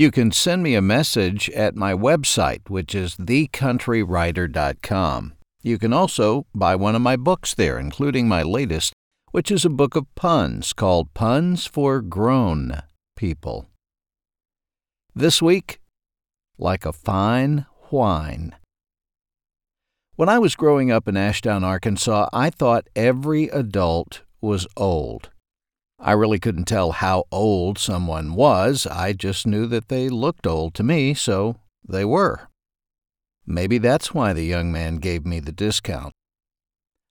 You can send me a message at my website, which is thecountrywriter.com. You can also buy one of my books there, including my latest, which is a book of puns called Puns for Grown People. This week, like a fine wine. When I was growing up in Ashdown, Arkansas, I thought every adult was old. I really couldn't tell how old someone was, I just knew that they looked old to me, so they were. Maybe that's why the young man gave me the discount.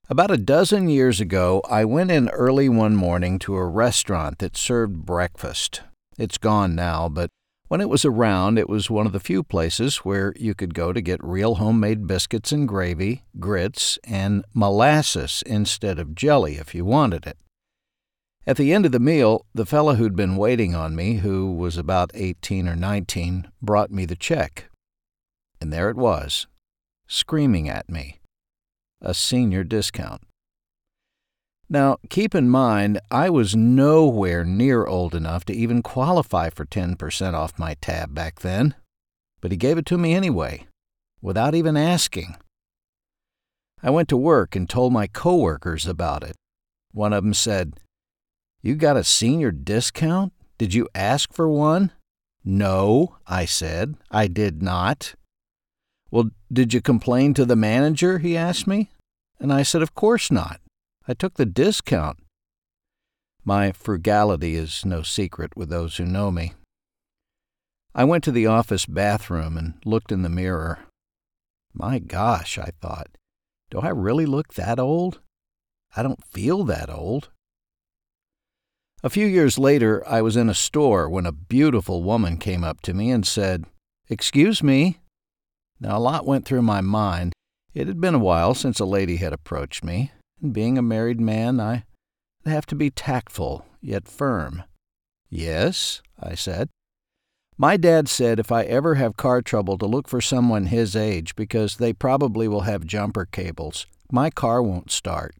About a dozen years ago, I went in early one morning to a restaurant that served breakfast. It's gone now, but when it was around, it was one of the few places where you could go to get real homemade biscuits and gravy, grits, and molasses instead of jelly if you wanted it. At the end of the meal, the fellow who'd been waiting on me, who was about 18 or 19, brought me the check. And there it was, screaming at me a senior discount. Now, keep in mind, I was nowhere near old enough to even qualify for 10% off my tab back then, but he gave it to me anyway, without even asking. I went to work and told my coworkers about it. One of them said, You got a senior discount? Did you ask for one? No, I said. I did not. Well, did you complain to the manager? he asked me. And I said, Of course not. I took the discount. My frugality is no secret with those who know me. I went to the office bathroom and looked in the mirror. My gosh, I thought, do I really look that old? I don't feel that old. A few years later, I was in a store when a beautiful woman came up to me and said, Excuse me. Now, a lot went through my mind. It had been a while since a lady had approached me, and being a married man, I have to be tactful, yet firm. Yes, I said. My dad said if I ever have car trouble to look for someone his age because they probably will have jumper cables. My car won't start.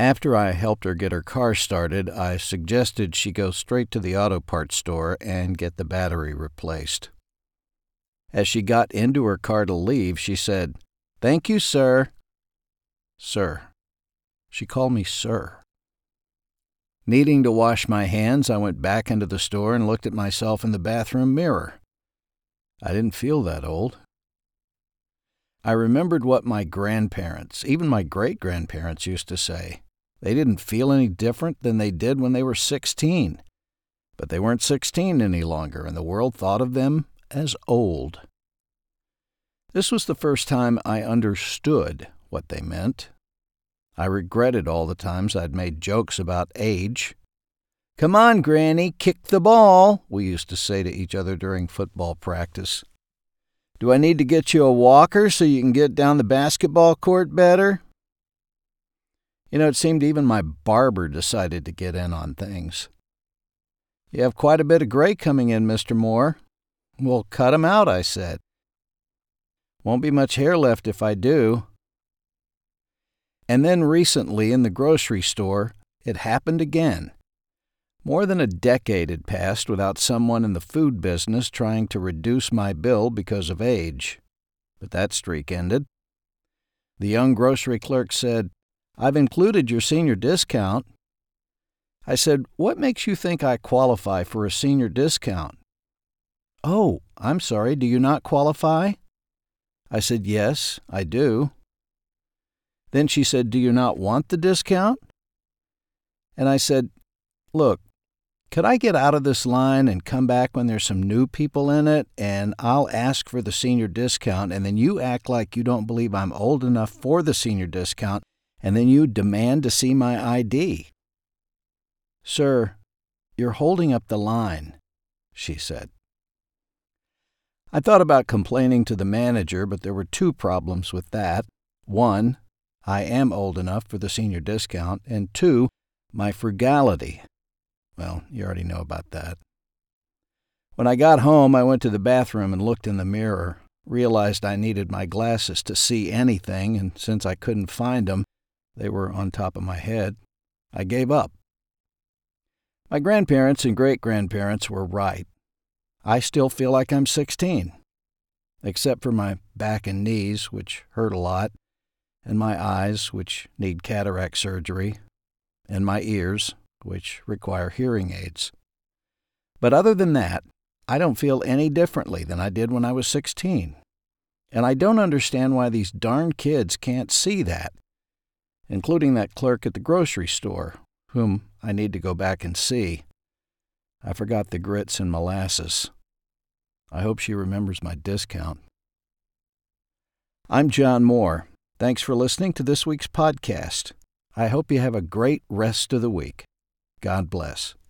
After I helped her get her car started, I suggested she go straight to the auto parts store and get the battery replaced. As she got into her car to leave, she said, Thank you, sir. Sir. She called me sir. Needing to wash my hands, I went back into the store and looked at myself in the bathroom mirror. I didn't feel that old. I remembered what my grandparents, even my great grandparents, used to say. They didn't feel any different than they did when they were 16. But they weren't 16 any longer, and the world thought of them as old. This was the first time I understood what they meant. I regretted all the times I'd made jokes about age. Come on, Granny, kick the ball, we used to say to each other during football practice. Do I need to get you a walker so you can get down the basketball court better? You know, it seemed even my barber decided to get in on things. You have quite a bit of gray coming in, Mr. Moore. Well, cut 'em out, I said. Won't be much hair left if I do. And then recently in the grocery store, it happened again. More than a decade had passed without someone in the food business trying to reduce my bill because of age. But that streak ended. The young grocery clerk said, I've included your senior discount. I said, What makes you think I qualify for a senior discount? Oh, I'm sorry, do you not qualify? I said, Yes, I do. Then she said, Do you not want the discount? And I said, Look, could I get out of this line and come back when there's some new people in it, and I'll ask for the senior discount, and then you act like you don't believe I'm old enough for the senior discount, and then you demand to see my ID? Sir, you're holding up the line, she said. I thought about complaining to the manager, but there were two problems with that. One, I am old enough for the senior discount, and two, my frugality. Well, you already know about that. When I got home, I went to the bathroom and looked in the mirror, realized I needed my glasses to see anything, and since I couldn't find them, they were on top of my head. I gave up. My grandparents and great grandparents were right. I still feel like I'm 16, except for my back and knees, which hurt a lot, and my eyes, which need cataract surgery, and my ears, which require hearing aids. But other than that, I don't feel any differently than I did when I was 16. And I don't understand why these darn kids can't see that, including that clerk at the grocery store, whom I need to go back and see. I forgot the grits and molasses. I hope she remembers my discount. I'm John Moore. Thanks for listening to this week's podcast. I hope you have a great rest of the week. God bless.